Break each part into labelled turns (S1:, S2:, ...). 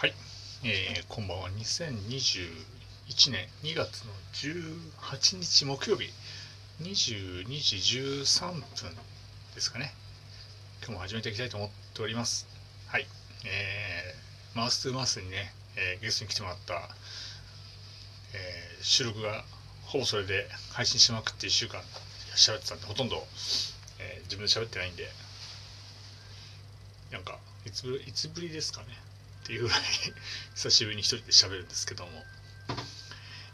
S1: はい、えー、こんばんは2021年2月の18日木曜日。22時13分ですかね。今日も始めていきたいと思っております。はい。えー、マウス2マウスにね、えー、ゲストに来てもらった、えー、収録がほぼそれで配信しまくって1週間喋ってたんでほとんど、えー、自分で喋ってないんで。なんかいつぶいつぶりですかね。ていうぐらい 久しぶりに一人で喋るんですけども、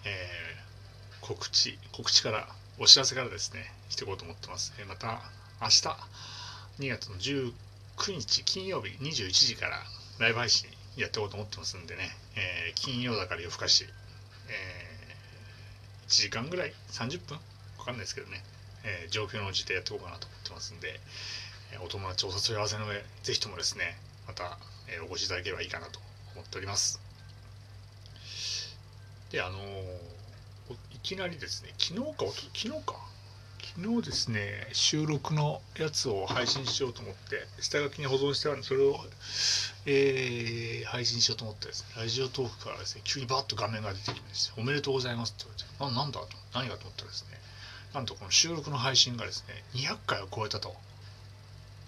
S1: えー、告知告知からお知らせからですねしていこうと思ってます、えー、また明日2月の19日金曜日21時からライブ配信やっていこうと思ってますんでね、えー、金曜だから夜更かし、えー、1時間ぐらい30分わかんないですけどね、えー、状況のうちでやっていこうかなと思ってますんで、えお友達お誘い合わせの上ぜひともですねたえお越しいただければいいかなと思っております。で、あのいきなりですね、昨日か、昨日か、昨日ですね、収録のやつを配信しようと思って、下書きに保存してあるんで、それを、えー、配信しようと思ってですね、ラジオトークからですね、急にバッと画面が出てきまして、おめでとうございますって言われて、あ、なんだと、何がと思ったらですね、なんとこの収録の配信がですね、200回を超えたと。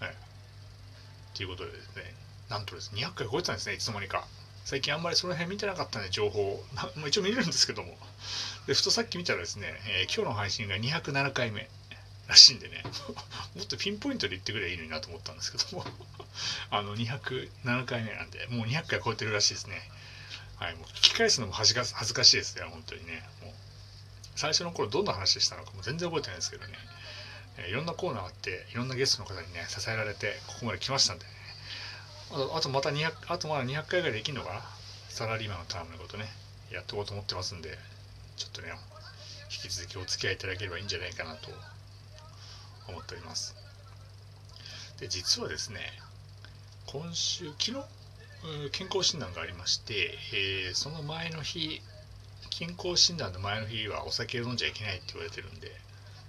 S1: はい。ということでですね、なんとですね、200回超えてたんですね、いつの間にか。最近あんまりその辺見てなかったんで、情報。まあ、一応見れるんですけども。で、ふとさっき見たらですね、えー、今日の配信が207回目らしいんでね、もっとピンポイントで言ってくればいいのになと思ったんですけども、あの、207回目なんで、もう200回超えてるらしいですね。はい、もう聞き返すのも恥ずかしいですね、本当にね。もう最初の頃どんな話したのかも全然覚えてないですけどね、えいろんなコーナーあって、いろんなゲストの方にね、支えられて、ここまで来ましたんでね。あとまた200あとまだ200回ぐらいできるのかな？サラリーマンのタームのことね。やっていこうと思ってますんでちょっとね引き続きお付き合いいただければいいんじゃないかなと思っております。で実はですね今週昨日健康診断がありまして、えー、その前の日健康診断の前の日はお酒を飲んじゃいけないって言われてるんで、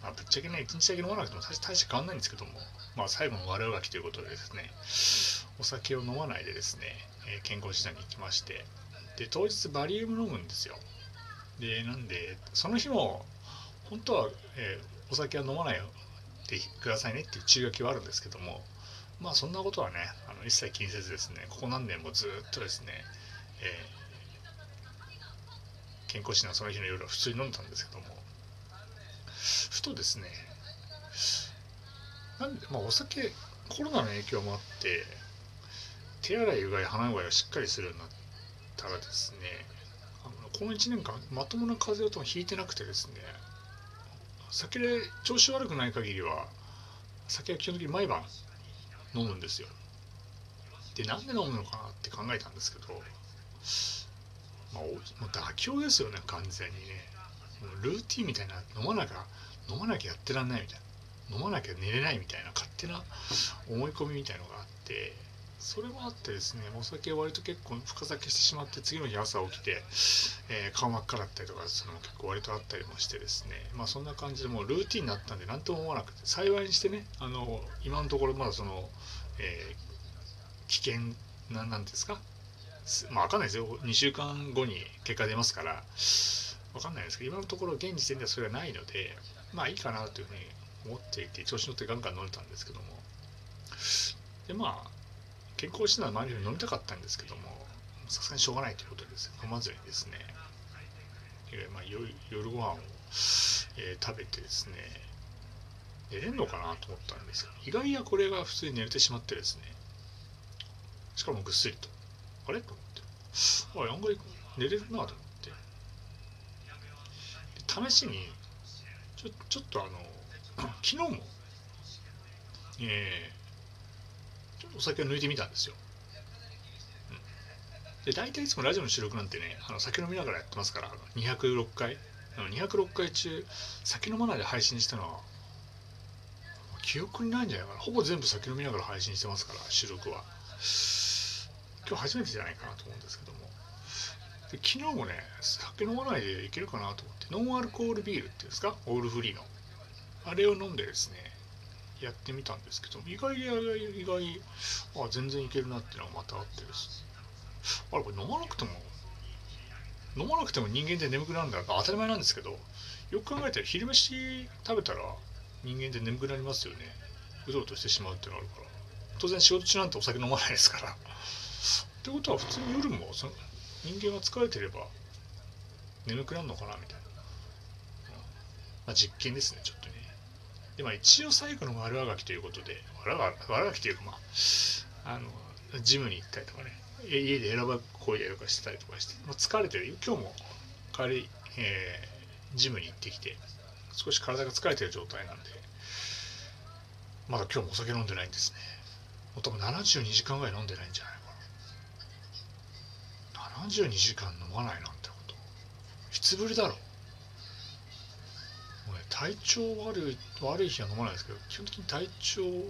S1: まあ、ぶっちゃけね1日だけ飲まなくても大して変わんないんですけども、まあ、最後の悪あがきということでですねお酒を飲まないでですね、えー、健康診断に行きましてで当日バリウム飲むんですよ。でなんでその日も本当は、えー、お酒は飲まないでくださいねっていう注意書きはあるんですけどもまあそんなことはねあの一切気にせずですねここ何年もずっとですね、えー、健康診断その日の夜は普通に飲んでたんですけどもふとですねなんでまあお酒コロナの影響もあって手洗いうがい鼻うがいをしっかりするようになったらですねあのこの1年間まともな風邪をともひいてなくてですね酒で調子悪くない限りは酒は基本的に毎晩飲むんですよ。でなんで飲むのかなって考えたんですけどまあ、もう妥協ですよね完全にね。もうルーティンみたいな飲まなきゃ飲まなきゃやってらんないみたいな飲まなきゃ寝れないみたいな勝手な思い込みみたいのがあってそれもあってですねお酒割と結構深酒してしまって次の日朝起きて、えー、顔真っ赤だったりとかその結構割とあったりもしてですね。まあそんな感じでもうルーティンになったんで何とも思わなくて幸いにしてねあの今のところまだその、えー、危険ななんですか？まあ分かんないですよ。2週間後に結果出ますから分かんないですけど今のところ現時点ではそれはないのでまあいいかなというふうに思っていて調子乗ってガンガン乗れたんですけども。でまあ健康診断の前に飲みたかったんですけどもさすがにしょうがないということです。飲まずにですね、えー、まあ、夜ご飯を、えー、食べてですね寝れるのかなと思ったんですけど意外やこれが普通に寝れてしまってですねしかもぐっすりと。あれ？と思って。あ案外寝れるなと思って。試しにちょちょっとあの 昨日もえーお酒を抜いてみたんですよ。うん、で大体いつもラジオの収録なんてねあの酒飲みながらやってますから206回206回中酒飲まないで配信したのは記憶にないんじゃないかな。ほぼ全部酒飲みながら配信してますから収録は。今日初めてじゃないかなと思うんですけども。で昨日もね酒飲まないでいけるかなと思ってノンアルコールビールっていうんですか？オールフリーの。あれを飲んでですねやってみたんですけど意外意外あ全然いけるなっていうのがまたあってですあれこれ飲まなくても飲まなくても人間って眠くなるんだ当たり前なんですけどよく考えたら昼飯食べたら人間って眠くなりますよね。うとうとしてしまうっていうのがあるから。当然仕事中なんてお酒飲まないですから。ってことは普通に夜もその人間は疲れてれば眠くなるのかなみたいな、まあ、実験ですねちょっとね。でまあ一応最後の悪あがきということで悪あがきというかまああのジムに行ったりとかね家で選ばこうやるかしてたりとかして、まあ、疲れてる。今日も帰り、えー、ジムに行ってきて少し体が疲れてる状態なんでまだ今日もお酒飲んでないんですね。もう多分72時間ぐらい飲んでないんじゃないかな。72時間飲まないなんてこと。いつぶりだろう。体調悪い悪い日は飲まないですけど基本的に体調2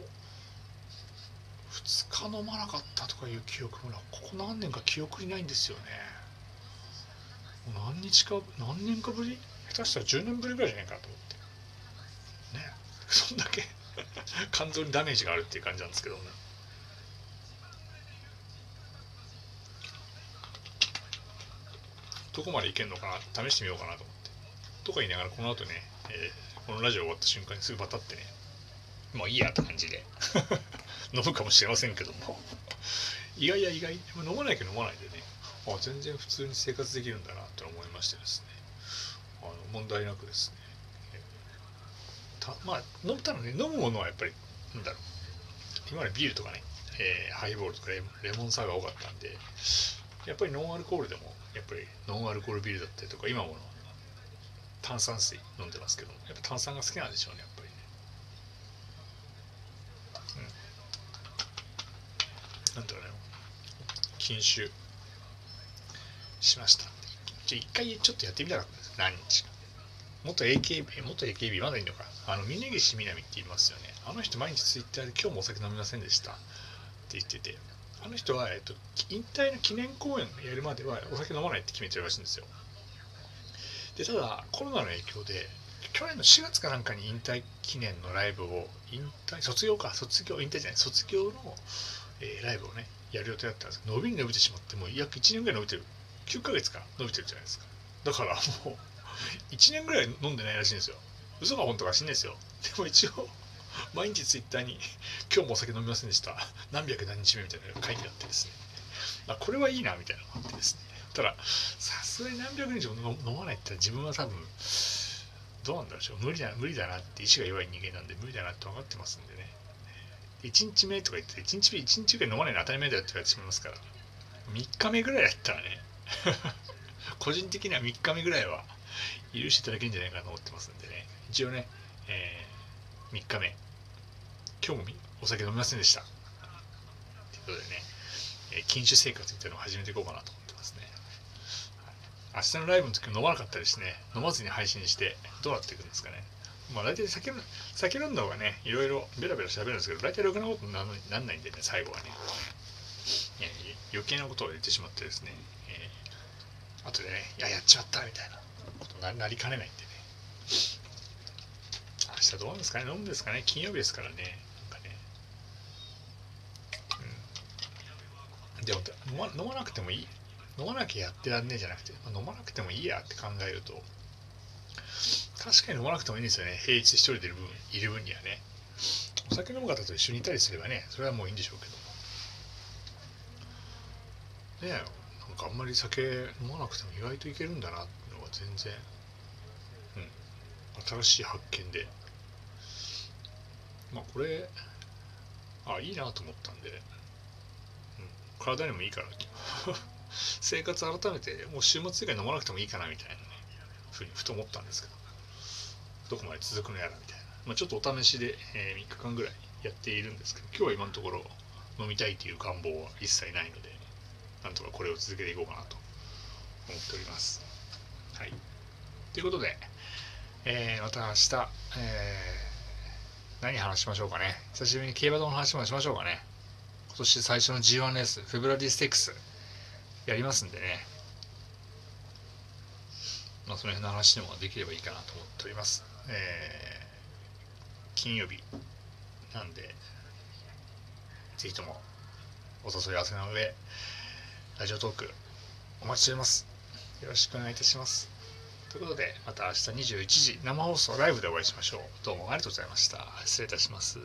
S1: 日飲まなかったとかいう記憶もここ何年か記憶にないんですよね。何日か何年かぶり？下手したら10年ぶりぐらいじゃないかと思って。ね。そんだけ 肝臓にダメージがあるっていう感じなんですけどね。どこまでいけるのかな？試してみようかなと思って。とか言いながらこの後ね、えー、このラジオ終わった瞬間にすぐバタってねもういいやって感じで 飲むかもしれませんけども。意外や意外。飲まないけど飲まないでね。あ全然普通に生活できるんだなって思いましてですね。あの問題なくですね。たまあ飲んだらね飲むものはやっぱりなんだろう。今までビールとかね、えー、ハイボールとかレモンサワーが多かったんでやっぱりノンアルコールでもやっぱりノンアルコールビールだったりとか今もの炭酸水飲んでますけどやっぱ炭酸が好きなんでしょうねやっぱりね。うん。なんだろうね。禁酒しました。じゃあ一回ちょっとやってみたかったんです何日か。元 AKB 元 AKB まだいいのか。あの峯岸みなみって言いますよね。あの人毎日ツイッターで今日もお酒飲みませんでしたって言ってて。あの人は、えっと、引退の記念公演やるまではお酒飲まないって決めてるらしいんですよ。でただコロナの影響で去年の4月かなんかに引退記念のライブを引退卒業か卒業引退じゃない卒業の、えー、ライブをねやる予定だったんですけど伸びに伸びてしまってもう約1年ぐらい伸びてる。9ヶ月か伸びてるじゃないですか。だからもう 1年ぐらい飲んでないらしいんですよ。嘘か本当か知んないですよ。でも一応毎日ツイッターに今日もお酒飲みませんでした。何百何日目みたいな書いてあってですね。あこれはいいなみたいなのがあってですね。ただすがに何百日も飲まないって自分は多分どうなんだろう無理だ無理だなって意志が弱い人間なんで無理だなって分かってますんでね。1日目とか言って1日目1日ぐらい飲まないの当たり前だよって言われてしまいますから。3日目ぐらいだったらね 個人的には3日目ぐらいは許していただけるんじゃないかなと思ってますんでね。一応ね、えー、3日目。今日もお酒飲みませんでした。ということでね、禁酒生活みたいなのを始めていこうかなと、明日のライブの時飲まなかったりしてね飲まずに配信してどうなっていくんですかね。まあ大体酒酒飲んだ方がねいろいろベラベラ喋るんですけど大体ろくなことにならないんでね最後はね。余計なことを言ってしまってですね、えー、後でねいややっちまったみたいな。ことになりかねないんでね。明日どうなんですかね。飲むんですかね。金曜日ですからね。でも飲まなくてもいい。飲まなきゃやってらんねえじゃなくて、まあ、飲まなくてもいいやって考えると確かに飲まなくてもいいんですよね。平日一人でいる分いる分にはね。お酒飲む方と一緒にいたりすればねそれはもういいんでしょうけど。ねえなんかあんまり酒飲まなくても意外といけるんだなっていうのが全然うん新しい発見で。まあこれあいいなと思ったんで、うん、体にもいいかな生活改めてもう週末以外飲まなくてもいいかなみたいなねふうにふと思ったんですけどどこまで続くのやらみたいな、まあ、ちょっとお試しで、えー、3日間ぐらいやっているんですけど今日は今のところ飲みたいという願望は一切ないのでなんとかこれを続けていこうかなと思っておりますはいということで、えー、また明日、えー何話しましょうかね。久しぶりに競馬道の話もしましょうかね。今年最初の G1 レース、フェブラリーステックス、やりますんでね。まあ、その辺の話でもできればいいかなと思っております。えー、金曜日なんで、ぜひともお誘い合わせの上、ラジオトークお待ちしております。よろしくお願いいたします。ということでまた明日21時生放送ライブでお会いしましょう。どうもありがとうございました。失礼いたします。